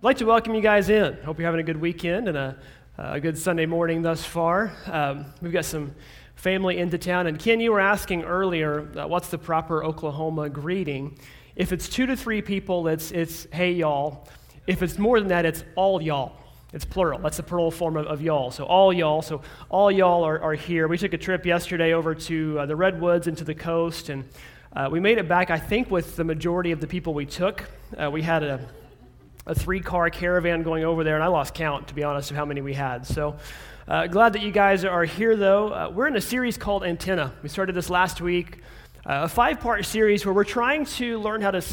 I'd like to welcome you guys in. Hope you're having a good weekend and a, a good Sunday morning thus far. Um, we've got some family into town. And Ken, you were asking earlier, uh, what's the proper Oklahoma greeting? If it's two to three people, it's, it's hey, y'all. If it's more than that, it's all y'all. It's plural. That's the plural form of, of y'all. So all y'all. So all y'all are, are here. We took a trip yesterday over to uh, the Redwoods and to the coast, and uh, we made it back, I think, with the majority of the people we took. Uh, we had a a three car caravan going over there, and I lost count, to be honest, of how many we had. So uh, glad that you guys are here, though. Uh, we're in a series called Antenna. We started this last week, uh, a five part series where we're trying to learn how to,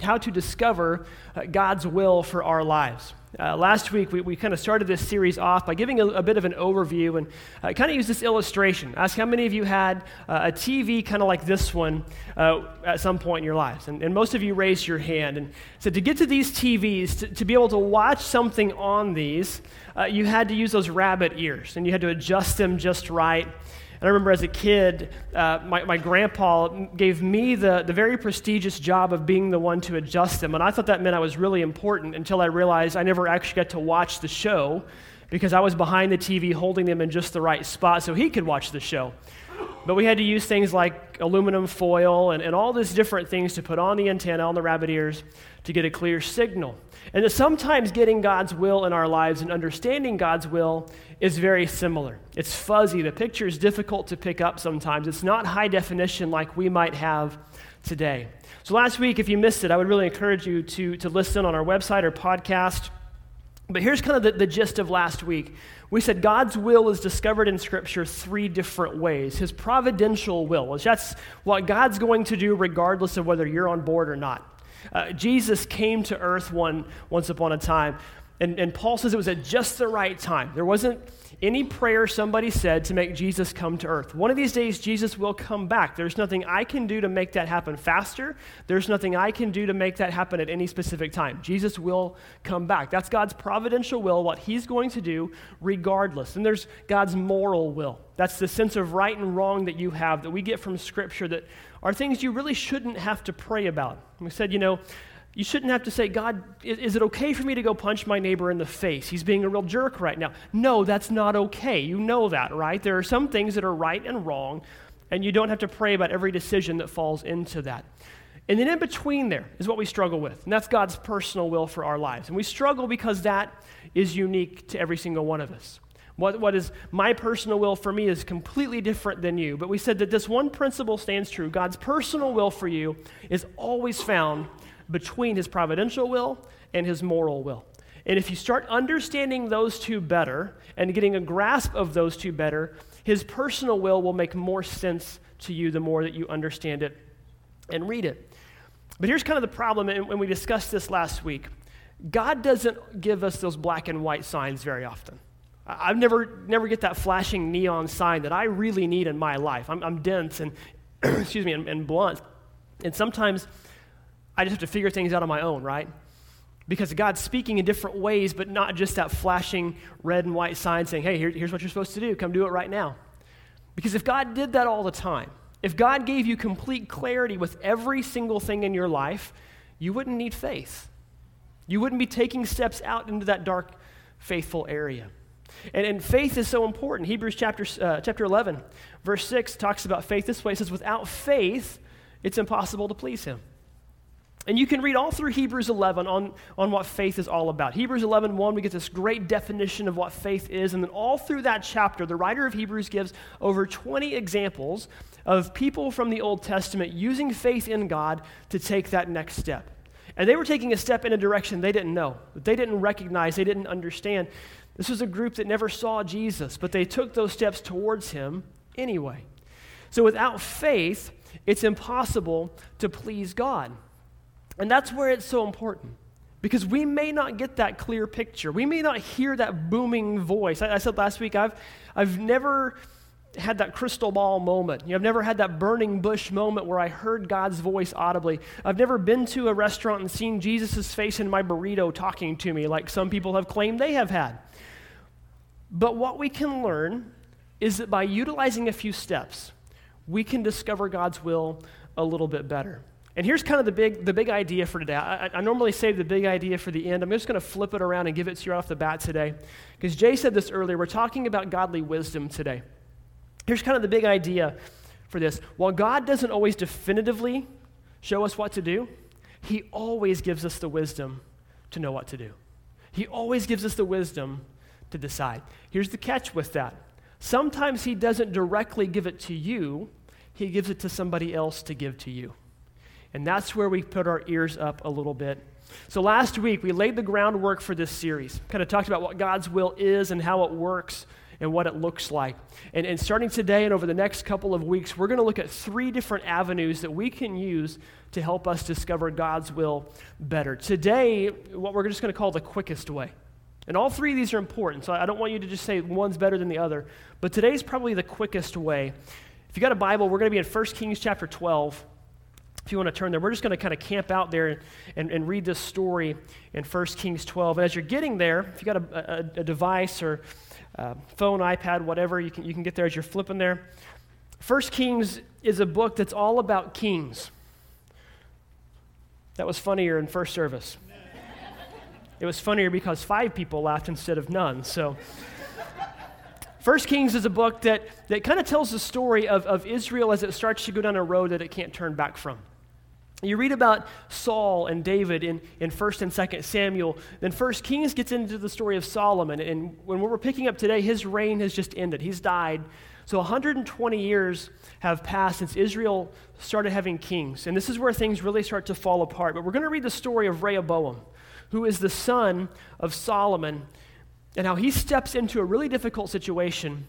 how to discover uh, God's will for our lives. Uh, last week, we, we kind of started this series off by giving a, a bit of an overview and uh, kind of use this illustration. Ask how many of you had uh, a TV kind of like this one uh, at some point in your lives. And, and, most of you raised your hand. And so, to get to these TVs, to, to be able to watch something on these, uh, you had to use those rabbit ears and you had to adjust them just right. And I remember as a kid, uh, my, my grandpa gave me the, the very prestigious job of being the one to adjust them. And I thought that meant I was really important until I realized I never actually got to watch the show because I was behind the TV holding them in just the right spot so he could watch the show. But we had to use things like aluminum foil and, and all these different things to put on the antenna on the rabbit ears to get a clear signal. And that sometimes getting God's will in our lives and understanding God's will is very similar. It's fuzzy. The picture is difficult to pick up sometimes. It's not high definition like we might have today. So, last week, if you missed it, I would really encourage you to, to listen on our website or podcast. But here's kind of the, the gist of last week. We said God's will is discovered in Scripture three different ways. His providential will, that's what God's going to do regardless of whether you're on board or not. Uh, Jesus came to earth one, once upon a time, and, and Paul says it was at just the right time. There wasn't any prayer somebody said to make Jesus come to earth. One of these days, Jesus will come back. There's nothing I can do to make that happen faster. There's nothing I can do to make that happen at any specific time. Jesus will come back. That's God's providential will, what He's going to do regardless. And there's God's moral will. That's the sense of right and wrong that you have that we get from Scripture that are things you really shouldn't have to pray about. We said, you know, you shouldn't have to say, God, is it okay for me to go punch my neighbor in the face? He's being a real jerk right now. No, that's not okay. You know that, right? There are some things that are right and wrong, and you don't have to pray about every decision that falls into that. And then in between there is what we struggle with, and that's God's personal will for our lives. And we struggle because that is unique to every single one of us. What, what is my personal will for me is completely different than you. But we said that this one principle stands true God's personal will for you is always found between his providential will and his moral will. And if you start understanding those two better and getting a grasp of those two better, his personal will will make more sense to you the more that you understand it and read it. But here's kind of the problem, and when we discussed this last week God doesn't give us those black and white signs very often. I've never, never get that flashing neon sign that I really need in my life. I'm, I'm dense and, excuse me, and, and blunt. And sometimes I just have to figure things out on my own, right? Because God's speaking in different ways, but not just that flashing red and white sign saying, hey, here, here's what you're supposed to do. Come do it right now. Because if God did that all the time, if God gave you complete clarity with every single thing in your life, you wouldn't need faith. You wouldn't be taking steps out into that dark, faithful area. And, and faith is so important. Hebrews chapter, uh, chapter 11, verse 6 talks about faith this way. It says, Without faith, it's impossible to please him. And you can read all through Hebrews 11 on, on what faith is all about. Hebrews 11, 1, we get this great definition of what faith is. And then all through that chapter, the writer of Hebrews gives over 20 examples of people from the Old Testament using faith in God to take that next step. And they were taking a step in a direction they didn't know, that they didn't recognize, they didn't understand. This was a group that never saw Jesus, but they took those steps towards him anyway. So without faith, it's impossible to please God. And that's where it's so important. Because we may not get that clear picture. We may not hear that booming voice. I, I said last week, I've, I've never had that crystal ball moment. You know, I've never had that burning bush moment where I heard God's voice audibly. I've never been to a restaurant and seen Jesus' face in my burrito talking to me like some people have claimed they have had. But what we can learn is that by utilizing a few steps, we can discover God's will a little bit better. And here's kind of the big, the big idea for today. I, I normally save the big idea for the end. I'm just going to flip it around and give it to you off the bat today. Because Jay said this earlier. We're talking about godly wisdom today. Here's kind of the big idea for this. While God doesn't always definitively show us what to do, He always gives us the wisdom to know what to do. He always gives us the wisdom to decide. Here's the catch with that sometimes He doesn't directly give it to you, He gives it to somebody else to give to you. And that's where we put our ears up a little bit. So last week, we laid the groundwork for this series, kind of talked about what God's will is and how it works and what it looks like. And, and starting today and over the next couple of weeks, we're going to look at three different avenues that we can use to help us discover God's will better. Today, what we're just going to call the quickest way. And all three of these are important, so I don't want you to just say one's better than the other. But today's probably the quickest way. If you got a Bible, we're going to be in 1 Kings chapter 12. If you want to turn there, we're just going to kind of camp out there and, and read this story in 1 Kings 12. And as you're getting there, if you've got a, a, a device or uh, phone, iPad, whatever, you can, you can get there as you're flipping there. 1 Kings is a book that's all about kings. That was funnier in first service. it was funnier because five people laughed instead of none. So, First Kings is a book that, that kind of tells the story of, of Israel as it starts to go down a road that it can't turn back from. You read about Saul and David in, in 1st and 2nd Samuel. Then 1st Kings gets into the story of Solomon. And when we're picking up today, his reign has just ended. He's died. So 120 years have passed since Israel started having kings. And this is where things really start to fall apart. But we're going to read the story of Rehoboam, who is the son of Solomon, and how he steps into a really difficult situation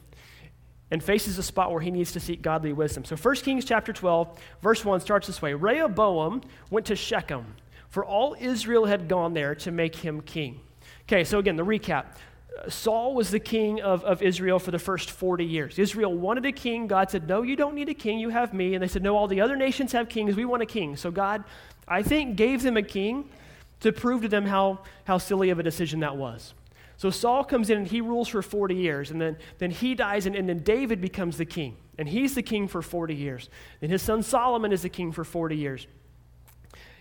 and faces a spot where he needs to seek godly wisdom. So 1 Kings chapter 12, verse 1 starts this way Rehoboam went to Shechem, for all Israel had gone there to make him king. Okay, so again, the recap. Saul was the king of, of Israel for the first 40 years. Israel wanted a king. God said, No, you don't need a king. You have me. And they said, No, all the other nations have kings. We want a king. So God, I think, gave them a king to prove to them how, how silly of a decision that was. So Saul comes in and he rules for 40 years, and then, then he dies, and, and then David becomes the king. And he's the king for 40 years. And his son Solomon is the king for 40 years.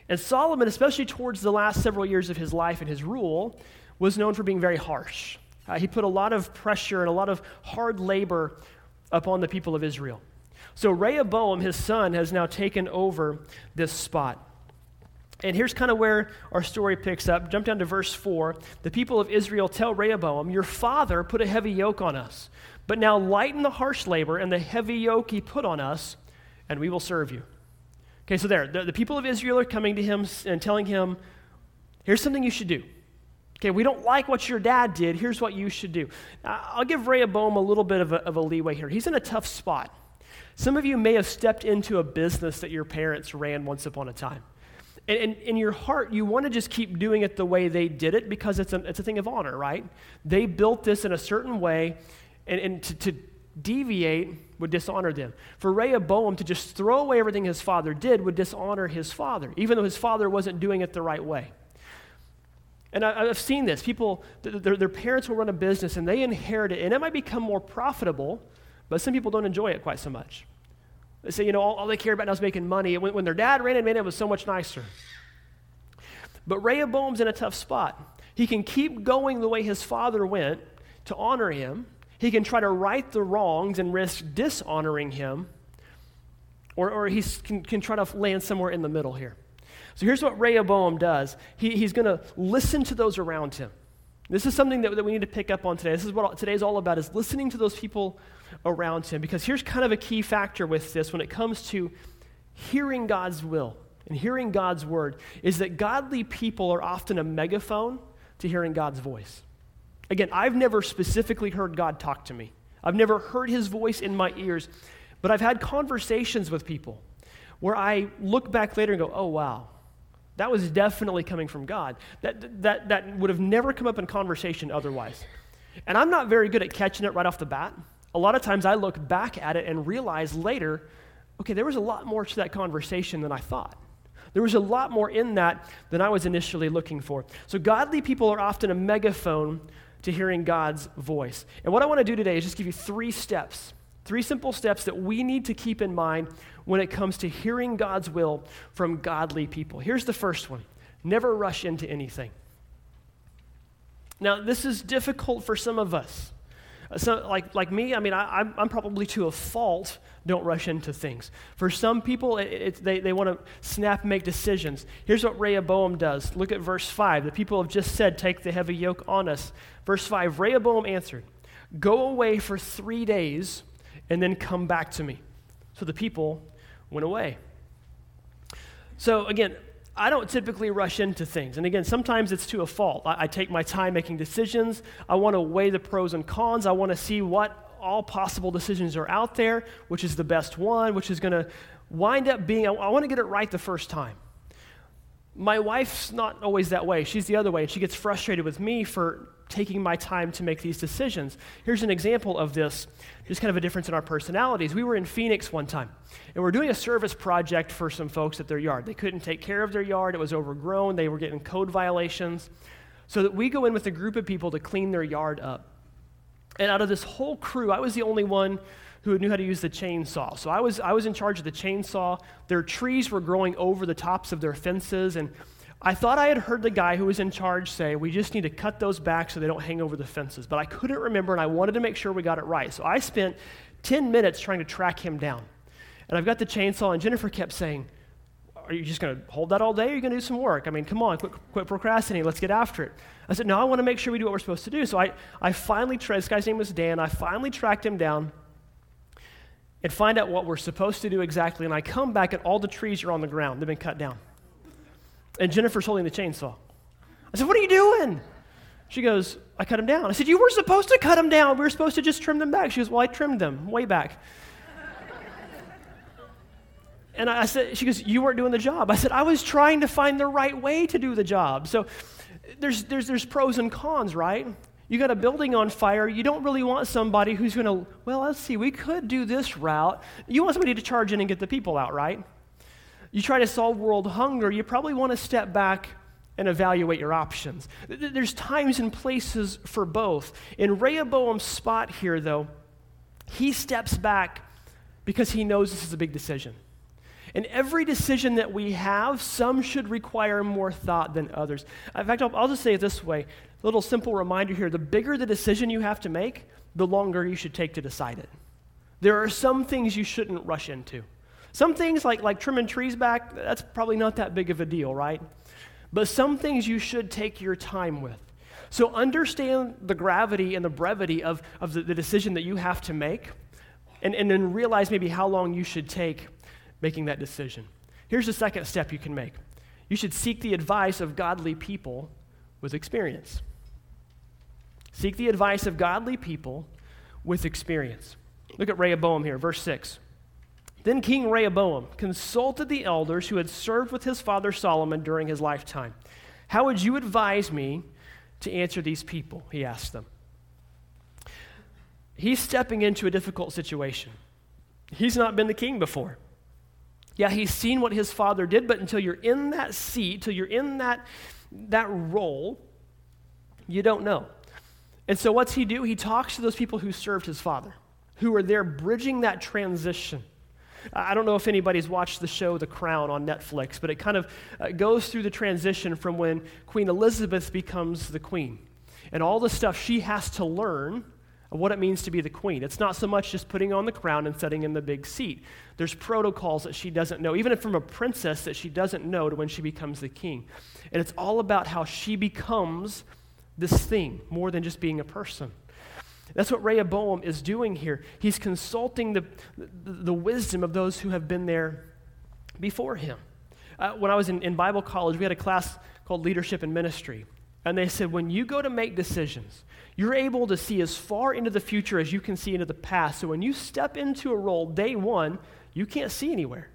And Solomon, especially towards the last several years of his life and his rule, was known for being very harsh. Uh, he put a lot of pressure and a lot of hard labor upon the people of Israel. So Rehoboam, his son, has now taken over this spot. And here's kind of where our story picks up. Jump down to verse 4. The people of Israel tell Rehoboam, Your father put a heavy yoke on us, but now lighten the harsh labor and the heavy yoke he put on us, and we will serve you. Okay, so there, the, the people of Israel are coming to him and telling him, Here's something you should do. Okay, we don't like what your dad did. Here's what you should do. I'll give Rehoboam a little bit of a, of a leeway here. He's in a tough spot. Some of you may have stepped into a business that your parents ran once upon a time. And, and in your heart, you want to just keep doing it the way they did it because it's a, it's a thing of honor, right? They built this in a certain way, and, and to, to deviate would dishonor them. For Rehoboam to just throw away everything his father did would dishonor his father, even though his father wasn't doing it the right way. And I, have seen this. People, their, their parents will run a business and they inherit it, and it might become more profitable, but some people don't enjoy it quite so much. They say, you know, all, all they care about now is making money. When, when their dad ran it, man, it was so much nicer. But Rehoboam's in a tough spot. He can keep going the way his father went to honor him. He can try to right the wrongs and risk dishonoring him. Or, or he can, can try to land somewhere in the middle here. So here's what Rehoboam does he, he's going to listen to those around him. This is something that, that we need to pick up on today. This is what today's all about is listening to those people around him. Because here's kind of a key factor with this when it comes to hearing God's will and hearing God's word is that godly people are often a megaphone to hearing God's voice. Again, I've never specifically heard God talk to me. I've never heard his voice in my ears, but I've had conversations with people where I look back later and go, oh, wow, that was definitely coming from God. That, that, that would have never come up in conversation otherwise. And I'm not very good at catching it right off the bat. A lot of times I look back at it and realize later, okay, there was a lot more to that conversation than I thought. There was a lot more in that than I was initially looking for. So, godly people are often a megaphone to hearing God's voice. And what I want to do today is just give you three steps Three simple steps that we need to keep in mind when it comes to hearing God's will from godly people. Here's the first one never rush into anything. Now, this is difficult for some of us. So, like, like me, I mean, I, am I'm probably to a fault, don't rush into things. For some people, it, it, they, they want to snap make decisions. Here's what Rehoboam does. Look at verse 5. The people have just said, Take the heavy yoke on us. Verse 5 Rehoboam answered, Go away for three days and then come back to me. So the people went away. So, again, I don't typically rush into things. And again, sometimes it's to a fault. I, I take my time making decisions. I want to weigh the pros and cons. I want to see what all possible decisions are out there, which is the best one, which is going to wind up being, I, I want to get it right the first time. My wife's not always that way. She's the other way, and she gets frustrated with me for taking my time to make these decisions. Here's an example of this, just kind of a difference in our personalities. We were in Phoenix one time, and we're doing a service project for some folks at their yard. They couldn't take care of their yard, it was overgrown, they were getting code violations. So that we go in with a group of people to clean their yard up. And out of this whole crew, I was the only one who knew how to use the chainsaw. So I was, I was in charge of the chainsaw. Their trees were growing over the tops of their fences, and I thought I had heard the guy who was in charge say, we just need to cut those back so they don't hang over the fences. But I couldn't remember, and I wanted to make sure we got it right. So I spent 10 minutes trying to track him down. And I've got the chainsaw, and Jennifer kept saying, Are you just going to hold that all day, or are you going to do some work? I mean, come on, quit, quit procrastinating. Let's get after it. I said, No, I want to make sure we do what we're supposed to do. So I, I finally, tra- this guy's name was Dan, I finally tracked him down and find out what we're supposed to do exactly. And I come back, and all the trees are on the ground, they've been cut down. And Jennifer's holding the chainsaw. I said, What are you doing? She goes, I cut them down. I said, You were supposed to cut them down. We were supposed to just trim them back. She goes, Well, I trimmed them way back. and I said, She goes, You weren't doing the job. I said, I was trying to find the right way to do the job. So there's, there's, there's pros and cons, right? You got a building on fire. You don't really want somebody who's going to, well, let's see, we could do this route. You want somebody to charge in and get the people out, right? You try to solve world hunger, you probably want to step back and evaluate your options. There's times and places for both. In Rehoboam's spot here, though, he steps back because he knows this is a big decision. And every decision that we have, some should require more thought than others. In fact, I'll, I'll just say it this way a little simple reminder here the bigger the decision you have to make, the longer you should take to decide it. There are some things you shouldn't rush into. Some things, like, like trimming trees back, that's probably not that big of a deal, right? But some things you should take your time with. So understand the gravity and the brevity of, of the, the decision that you have to make, and, and then realize maybe how long you should take making that decision. Here's the second step you can make you should seek the advice of godly people with experience. Seek the advice of godly people with experience. Look at Rehoboam here, verse 6. Then King Rehoboam consulted the elders who had served with his father Solomon during his lifetime. How would you advise me to answer these people? He asked them. He's stepping into a difficult situation. He's not been the king before. Yeah, he's seen what his father did, but until you're in that seat, until you're in that, that role, you don't know. And so, what's he do? He talks to those people who served his father, who are there bridging that transition. I don't know if anybody's watched the show The Crown on Netflix, but it kind of uh, goes through the transition from when Queen Elizabeth becomes the queen and all the stuff she has to learn of what it means to be the queen. It's not so much just putting on the crown and sitting in the big seat. There's protocols that she doesn't know, even from a princess that she doesn't know to when she becomes the king. And it's all about how she becomes this thing more than just being a person. That's what Rehoboam is doing here. He's consulting the, the, wisdom of those who have been there before him. Uh, when I was in, in Bible college, we had a class called Leadership and Ministry. And they said, when you go to make decisions, you're able to see as far into the future as you can see into the past. So when you step into a role day one, you can't see anywhere.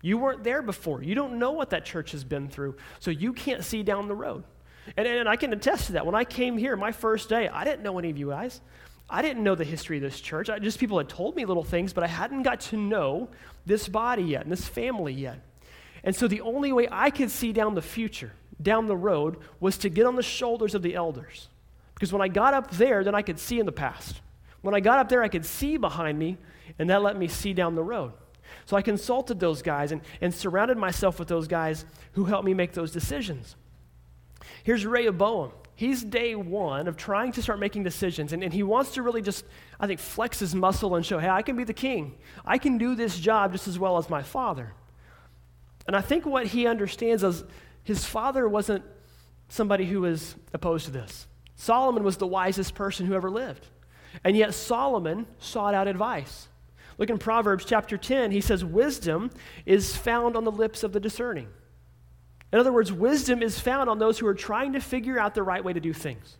You weren't there before. You don't know what that church has been through. So you can't see down the road. And, and I can attest to that. When I came here, my first day, I didn't know any of you guys. I didn't know the history of this church. I, just people had told me little things, but I hadn't got to know this body yet and this family yet. And so the only way I could see down the future, down the road, was to get on the shoulders of the elders. Because when I got up there, then I could see in the past. When I got up there, I could see behind me, and that let me see down the road. So I consulted those guys and, and surrounded myself with those guys who helped me make those decisions. Here's Rehoboam. He's day one of trying to start making decisions, and, and he wants to really just, I think, flex his muscle and show, hey, I can be the king. I can do this job just as well as my father. And I think what he understands is his father wasn't somebody who was opposed to this. Solomon was the wisest person who ever lived. And yet Solomon sought out advice. Look in Proverbs chapter 10, he says, Wisdom is found on the lips of the discerning. In other words, wisdom is found on those who are trying to figure out the right way to do things.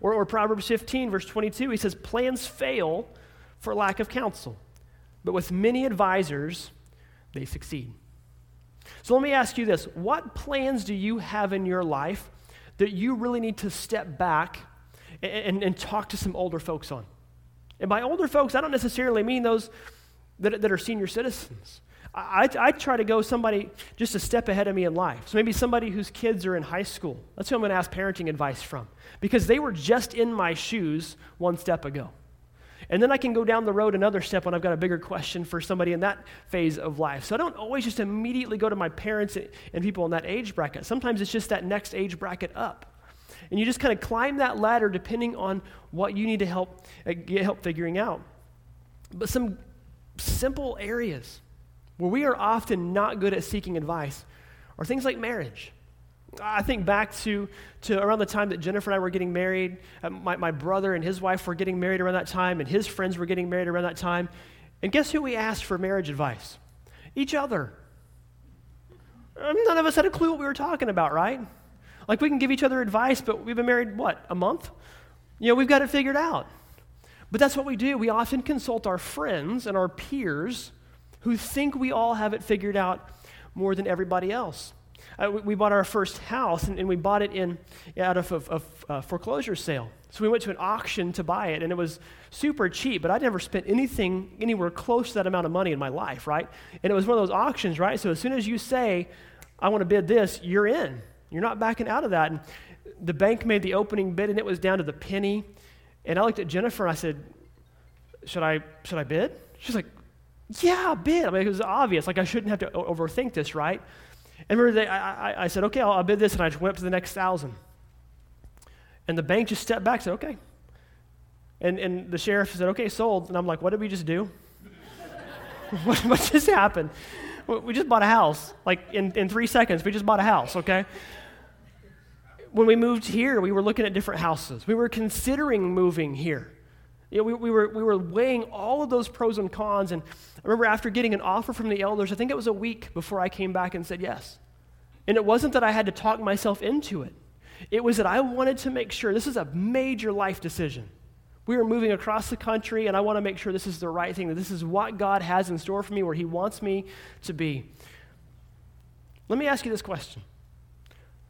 Or, or Proverbs 15, verse 22, he says, Plans fail for lack of counsel, but with many advisors, they succeed. So let me ask you this what plans do you have in your life that you really need to step back and, and, and talk to some older folks on? And by older folks, I don't necessarily mean those that, that are senior citizens. I, I, try to go somebody just a step ahead of me in life. So maybe somebody whose kids are in high school. That's who I'm going to ask parenting advice from because they were just in my shoes one step ago. And then I can go down the road another step when I've got a bigger question for somebody in that phase of life. So I don't always just immediately go to my parents and people in that age bracket. Sometimes it's just that next age bracket up. And you just kind of climb that ladder depending on what you need to help uh, get help figuring out. But some simple areas where we are often not good at seeking advice are things like marriage. I think back to, to around the time that Jennifer and I were getting married. Uh, my, my brother and his wife were getting married around that time, and his friends were getting married around that time. And guess who we asked for marriage advice? Each other. Um, none of us had a clue what we were talking about, right? Like we can give each other advice, but we've been married, what, a month? You know, we've got it figured out. But that's what we do. We often consult our friends and our peers who think we all have it figured out more than everybody else. Uh, we, we, bought our first house, and, and we bought it in out of a, uh, foreclosure sale. So we went to an auction to buy it, and it was super cheap, but I'd never spent anything anywhere close to that amount of money in my life, right? And it was one of those auctions, right? So as soon as you say, I want to bid this, you're in. You're not backing out of that. And the bank made the opening bid, and it was down to the penny. And I looked at Jennifer and I said, Should I, should I bid? She's like, Yeah, bid. I mean, it was obvious. Like, I shouldn't have to overthink this, right? And remember, they, I, I, I, said, Okay, I'll, I'll bid this. And I just went up to the next thousand. And the bank just stepped back and said, Okay. And, and the sheriff said, Okay, sold. And I'm like, What did we just do? what, what just happened? We just bought a house. Like, in, in three seconds, we just bought a house, okay? when we moved here, we were looking at different houses. We were considering moving here. You know, we, we, were, we were weighing all of those pros and cons. And I remember after getting an offer from the elders, I think it was a week before I came back and said yes. And it wasn't that I had to talk myself into it, it was that I wanted to make sure this is a major life decision. We were moving across the country, and I want to make sure this is the right thing, that this is what God has in store for me, where He wants me to be. Let me ask you this question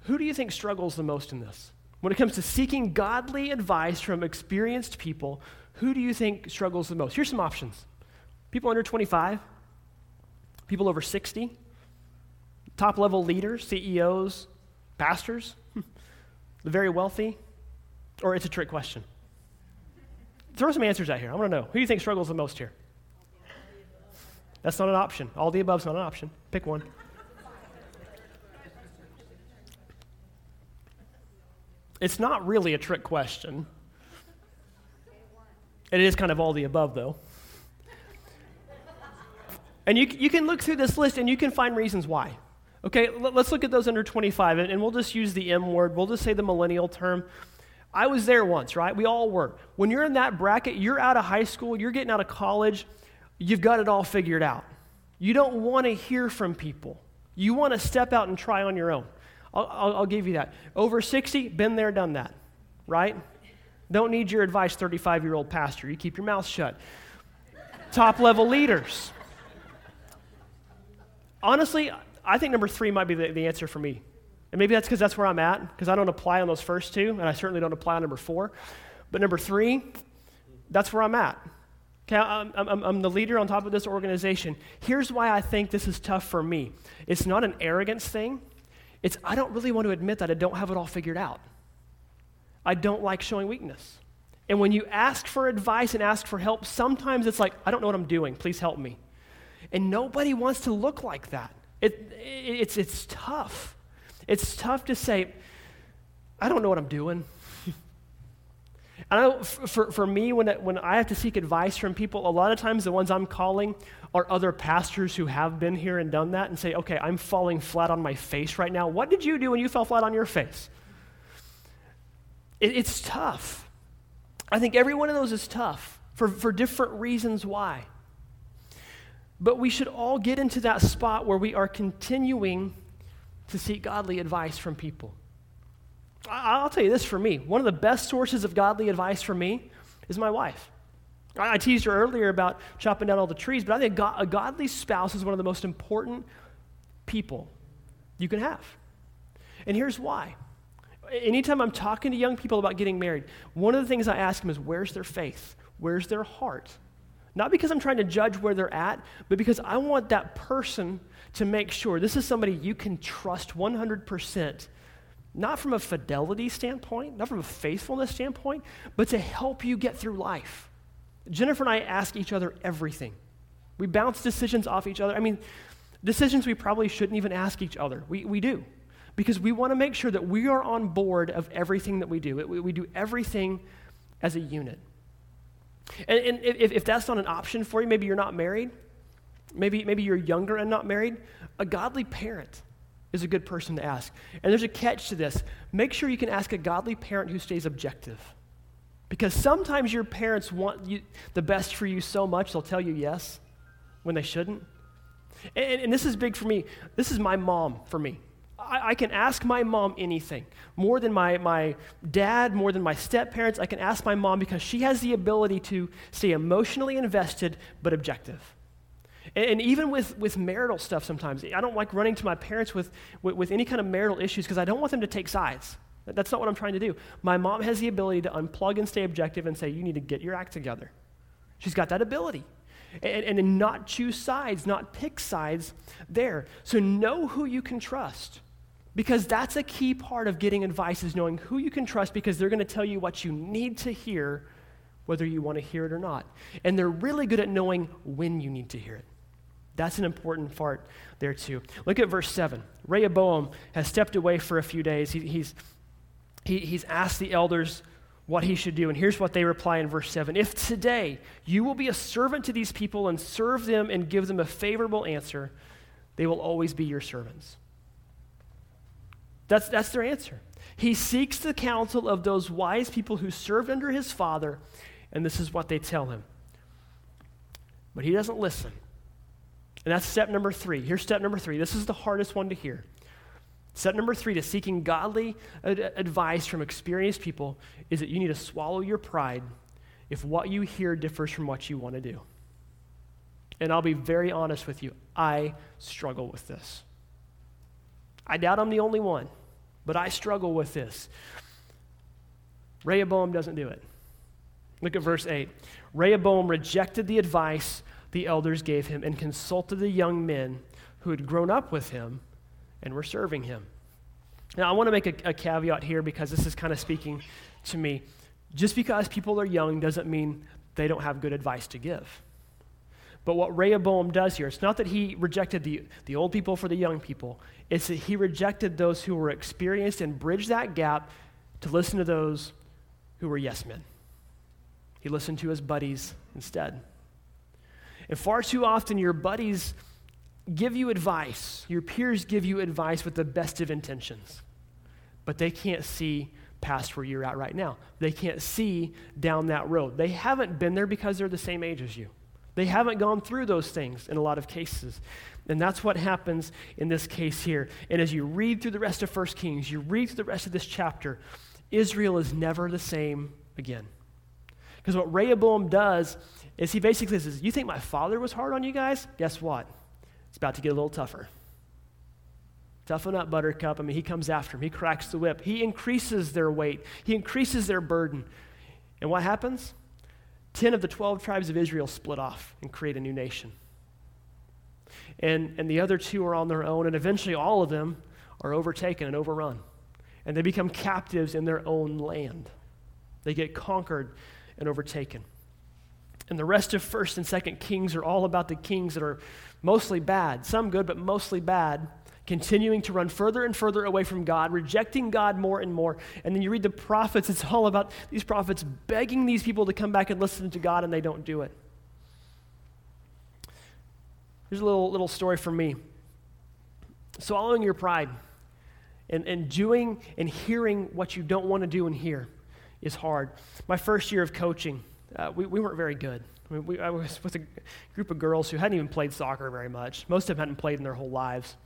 who do you think struggles the most in this? When it comes to seeking godly advice from experienced people, who do you think struggles the most? Here's some options people under 25, people over 60, top level leaders, CEOs, pastors, the very wealthy, or it's a trick question? Throw some answers out here. I want to know. Who do you think struggles the most here? That's not an option. All the above is not an option. Pick one. It's not really a trick question. It is kind of all the above, though. And you, you can look through this list and you can find reasons why. Okay, let's look at those under 25, and, and we'll just use the M word. We'll just say the millennial term. I was there once, right? We all were. When you're in that bracket, you're out of high school, you're getting out of college, you've got it all figured out. You don't want to hear from people. You want to step out and try on your own. I'll, I'll, I'll give you that. Over 60, been there, done that, right? Don't need your advice, 35 year old pastor. You keep your mouth shut. Top level leaders. Honestly, I think number three might be the, the answer for me. And maybe that's because that's where I'm at, because I don't apply on those first two, and I certainly don't apply on number four. But number three, that's where I'm at. Okay, I'm, I'm, I'm, the leader on top of this organization. Here's why I think this is tough for me it's not an arrogance thing, it's, I don't really want to admit that I don't have it all figured out. I don't like showing weakness. And when you ask for advice and ask for help, sometimes it's like, I don't know what I'm doing. Please help me. And nobody wants to look like that. It, it, it's, it's tough. It's tough to say, I don't know what I'm doing. I for, for me, when, it, when I have to seek advice from people, a lot of times the ones I'm calling are other pastors who have been here and done that and say, okay, I'm falling flat on my face right now. What did you do when you fell flat on your face? It, it's tough. I think every one of those is tough for, for different reasons why. But we should all get into that spot where we are continuing to seek godly advice from people. I'll tell you this for me one of the best sources of godly advice for me is my wife. I teased her earlier about chopping down all the trees, but I think a godly spouse is one of the most important people you can have. And here's why. Anytime I'm talking to young people about getting married, one of the things I ask them is where's their faith? Where's their heart? Not because I'm trying to judge where they're at, but because I want that person to make sure this is somebody you can trust 100%, not from a fidelity standpoint, not from a faithfulness standpoint, but to help you get through life. Jennifer and I ask each other everything. We bounce decisions off each other. I mean, decisions we probably shouldn't even ask each other. We, we do. Because we want to make sure that we are on board of everything that we do. We, we do everything as a unit. And, and if, if that's not an option for you, maybe you're not married, maybe, maybe you're younger and not married, a godly parent is a good person to ask. And there's a catch to this. Make sure you can ask a godly parent who stays objective. Because sometimes your parents want you, the best for you so much, they'll tell you yes when they shouldn't. And, and this is big for me. This is my mom for me. I, I, can ask my mom anything. More than my, my dad, more than my step parents, I can ask my mom because she has the ability to stay emotionally invested but objective. And, and even with, with marital stuff sometimes, I don't like running to my parents with, with, with any kind of marital issues because I don't want them to take sides. That's not what I'm trying to do. My mom has the ability to unplug and stay objective and say, you need to get your act together. She's got that ability. And, and not choose sides, not pick sides there. So know who you can trust. Because that's a key part of getting advice is knowing who you can trust because they're going to tell you what you need to hear, whether you want to hear it or not. And they're really good at knowing when you need to hear it. That's an important part there, too. Look at verse 7. Rehoboam has stepped away for a few days. He, he's he, he's asked the elders what he should do. And here's what they reply in verse 7 If today you will be a servant to these people and serve them and give them a favorable answer, they will always be your servants. That's, that's their answer. He seeks the counsel of those wise people who served under his father, and this is what they tell him. But he doesn't listen. And that's step number three. Here's step number three. This is the hardest one to hear. Step number three to seeking godly ad- advice from experienced people is that you need to swallow your pride if what you hear differs from what you want to do. And I'll be very honest with you, I struggle with this. I doubt I'm the only one, but I struggle with this. Rehoboam doesn't do it. Look at verse 8. Rehoboam rejected the advice the elders gave him and consulted the young men who had grown up with him and we're serving Him. Now, I want to make a, a caveat here because this is kind of speaking to me. Just because people are young doesn't mean they don't have good advice to give. But what Rehoboam does here, it's not that he rejected the, the old people for the young people, it's that he rejected those who were experienced and bridged that gap to listen to those who were yes men. He listened to his buddies instead. And far too often, your buddies give you advice, your peers give you advice with the best of intentions, but they can't see past where you're at right now. They can't see down that road. They haven't been there because they're the same age as you. They haven't gone through those things in a lot of cases. And that's what happens in this case here. And as you read through the rest of 1 Kings, you read through the rest of this chapter, Israel is never the same again. Because what Rehoboam does is he basically says, You think my father was hard on you guys? Guess what? It's about to get a little tougher. Toughen up, Buttercup. I mean, he comes after him. He cracks the whip. He increases their weight. He increases their burden. And what happens? Ten of the 12 tribes of Israel split off and create a new nation. And, and the other two are on their own, and eventually all of them are overtaken and overrun. And they become captives in their own land. They get conquered and overtaken. And the rest of 1st and 2nd Kings are all about the kings that are mostly bad, some good, but mostly bad, continuing to run further and further away from God, rejecting God more and more. And then you read the prophets, it's all about these prophets begging these people to come back and listen to God, and they don't do it. Here's a little, little story from me. Swallowing your pride and, and doing and hearing what you don't want to do and hear is hard. My first year of coaching, uh, we, we weren't very good. I, we, I was with a group of girls who hadn't even played soccer very much. Most of them hadn't played in their whole lives.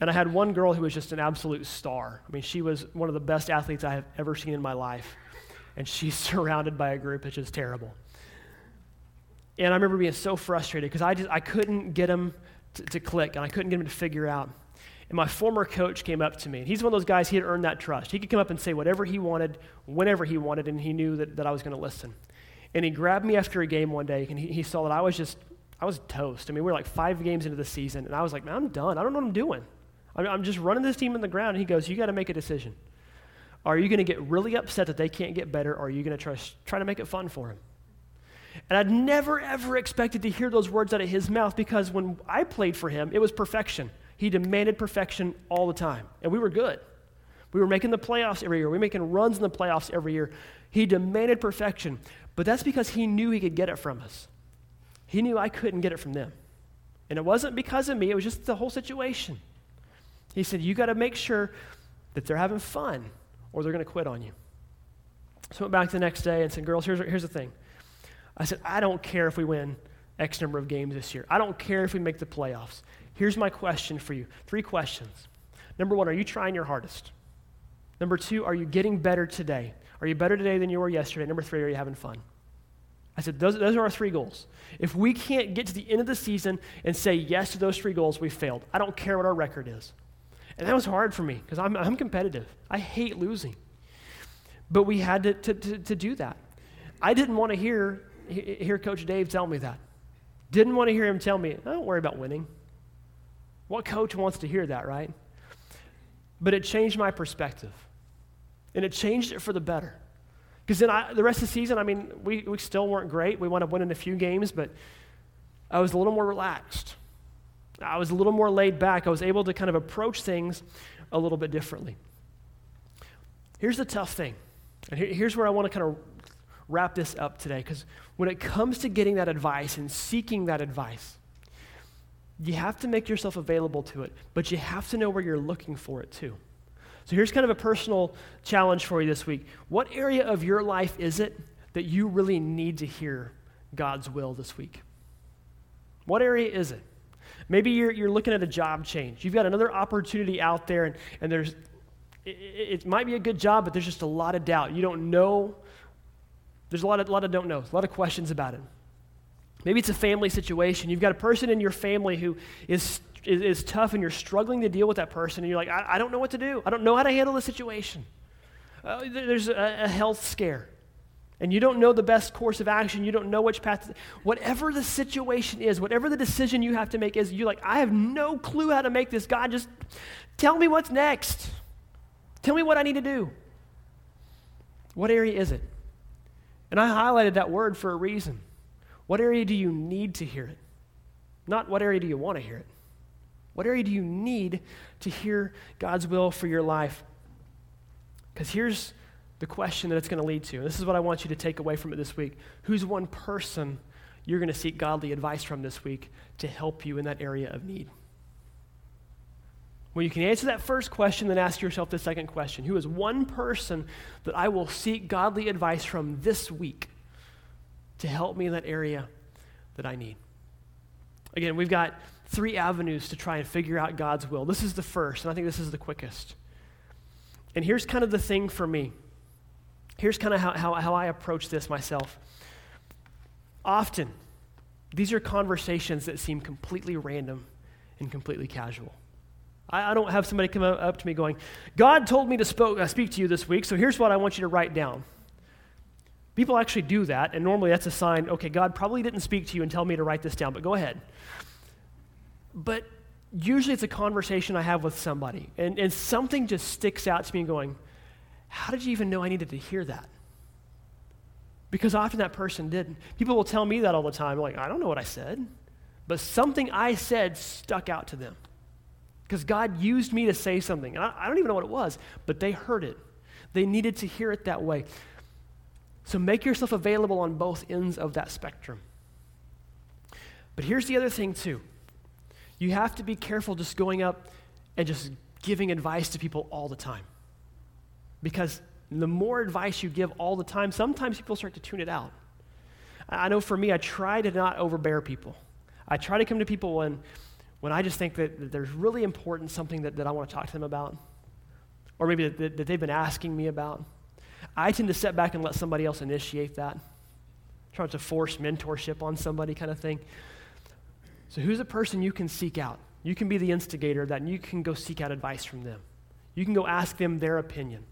And I had one girl who was just an absolute star. I mean, she was one of the best athletes I have ever seen in my life. And she's surrounded by a group that's just terrible. And I remember being so frustrated because I, just, I couldn't get them to, to click and I couldn't get them to figure out. And my former coach came up to me. He's one of those guys, he had earned that trust. He could come up and say whatever he wanted, whenever he wanted, and he knew that, that I was going to listen. And he grabbed me after a game one day, and he, he saw that I was just, I was toast. I mean, we were like five games into the season, and I was like, man, I'm done. I don't know what I'm doing. I'm, I'm just running this team in the ground. And he goes, you got to make a decision. Are you going to get really upset that they can't get better, or are you going to try, try to make it fun for them? And I'd never, ever expected to hear those words out of his mouth because when I played for him, it was perfection. He demanded perfection all the time, and we were good. We were making the playoffs every year. We were making runs in the playoffs every year. He demanded perfection, but that's because he knew he could get it from us. He knew I couldn't get it from them. And it wasn't because of me, it was just the whole situation. He said, You got to make sure that they're having fun or they're going to quit on you. So I went back the next day and said, Girls, here's, here's the thing. I said, I don't care if we win X number of games this year. I don't care if we make the playoffs. Here's my question for you three questions. Number one, are you trying your hardest? Number two, are you getting better today? Are you better today than you were yesterday? Number three, are you having fun? I said, those, those are our three goals. If we can't get to the end of the season and say yes to those three goals, we failed. I don't care what our record is. And that was hard for me because I'm, I'm competitive. I hate losing. But we had to, to, to, to do that. I didn't want to hear, hear Coach Dave tell me that. Didn't want to hear him tell me, I don't worry about winning. What coach wants to hear that, right? But it changed my perspective. And it changed it for the better. Because then I, the rest of the season, I mean, we, we still weren't great. We wound up winning a few games, but I was a little more relaxed. I was a little more laid back. I was able to kind of approach things a little bit differently. Here's the tough thing. And here's where I want to kind of wrap this up today. Because when it comes to getting that advice and seeking that advice, you have to make yourself available to it, but you have to know where you're looking for it too. So here's kind of a personal challenge for you this week. What area of your life is it that you really need to hear God's will this week? What area is it? Maybe you're, you're looking at a job change. You've got another opportunity out there, and, and there's, it, it might be a good job, but there's just a lot of doubt. You don't know. There's a lot of, lot of don't know, a lot of questions about it. Maybe it's a family situation. You've got a person in your family who is, is, is tough and you're struggling to deal with that person, and you're like, I, I, don't know what to do. I don't know how to handle the situation. Uh, there's a, a, health scare, and you don't know the best course of action. You don't know which path. To, whatever the situation is, whatever the decision you have to make is, you're like, I have no clue how to make this. God, just tell me what's next. Tell me what I need to do. What area is it? And I highlighted that word for a reason. What area do you need to hear it? Not what area do you want to hear it? What area do you need to hear God's will for your life? Because here's the question that it's going to lead to. This is what I want you to take away from it this week. Who's one person you're going to seek godly advice from this week to help you in that area of need? When you can answer that first question, then ask yourself the second question Who is one person that I will seek godly advice from this week to help me in that area that I need. Again, we've got three avenues to try and figure out God's will. This is the first, and I think this is the quickest. And here's kind of the thing for me. Here's kind of how, how, how I approach this myself. Often, these are conversations that seem completely random and completely casual. I, I don't have somebody come up to me going, God told me to spoke, uh, speak to you this week, so here's what I want you to write down. People actually do that, and normally that's a sign, okay, God probably didn't speak to you and tell me to write this down, but go ahead. But usually it's a conversation I have with somebody, and, and something just sticks out to me going, how did you even know I needed to hear that? Because often that person didn't. People will tell me that all the time. Like, I don't know what I said. But something I said stuck out to them. Because God used me to say something. I, I don't even know what it was, but they heard it. They needed to hear it that way. So make yourself available on both ends of that spectrum. But here's the other thing, too. You have to be careful just going up and just giving advice to people all the time. Because the more advice you give all the time, sometimes people start to tune it out. I know for me, I try to not overbear people. I try to come to people when, when I just think that, that there's really important something that, that I want to talk to them about, or maybe that, that they've been asking me about. I tend to step back and let somebody else initiate that, try to force mentorship on somebody kind of thing. So, who's a person you can seek out? You can be the instigator of that, and you can go seek out advice from them. You can go ask them their opinion.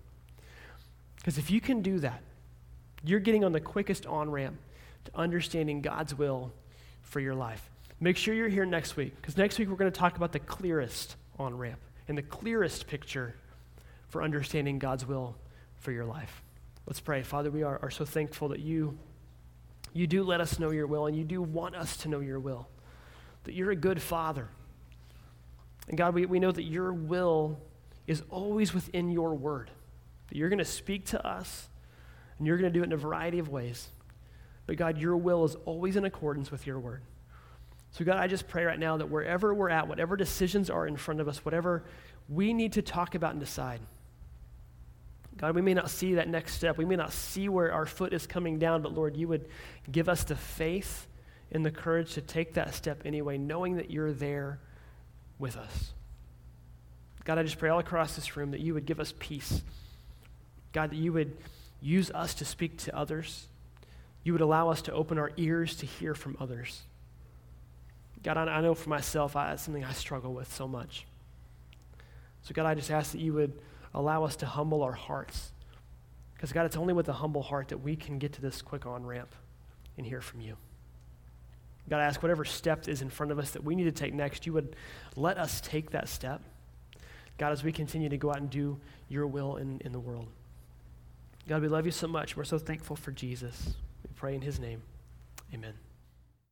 Because if you can do that, you're getting on the quickest on ramp to understanding God's will for your life. Make sure you're here next week, because next week we're going to talk about the clearest on ramp and the clearest picture for understanding God's will for your life. Let's pray. Father, we are, are so thankful that you, you do let us know your will and you do want us to know your will, that you're a good father. And God, we, we know that your will is always within your word that you're going to speak to us and you're going to do it in a variety of ways. But God, your will is always in accordance with your word. So, God, I just pray right now that wherever we're at, whatever decisions are in front of us, whatever we need to talk about and decide, God, we may not see that next step. We may not see where our foot is coming down, but Lord, you would give us the faith and the courage to take that step anyway, knowing that you're there with us. God, I just pray all across this room that you would give us peace. God, that you would use us to speak to others. You would allow us to open our ears to hear from others. God, I, know for myself, I, something I struggle with so much. So, God, I just ask that you would allow us to humble our hearts. Because, God, it's only with a humble heart that we can get to this quick on ramp and hear from you. God, I ask whatever step is in front of us that we need to take next, you would let us take that step. God, as we continue to go out and do your will in, in the world. God, we love you so much. We're so thankful for Jesus. We pray in his name. Amen.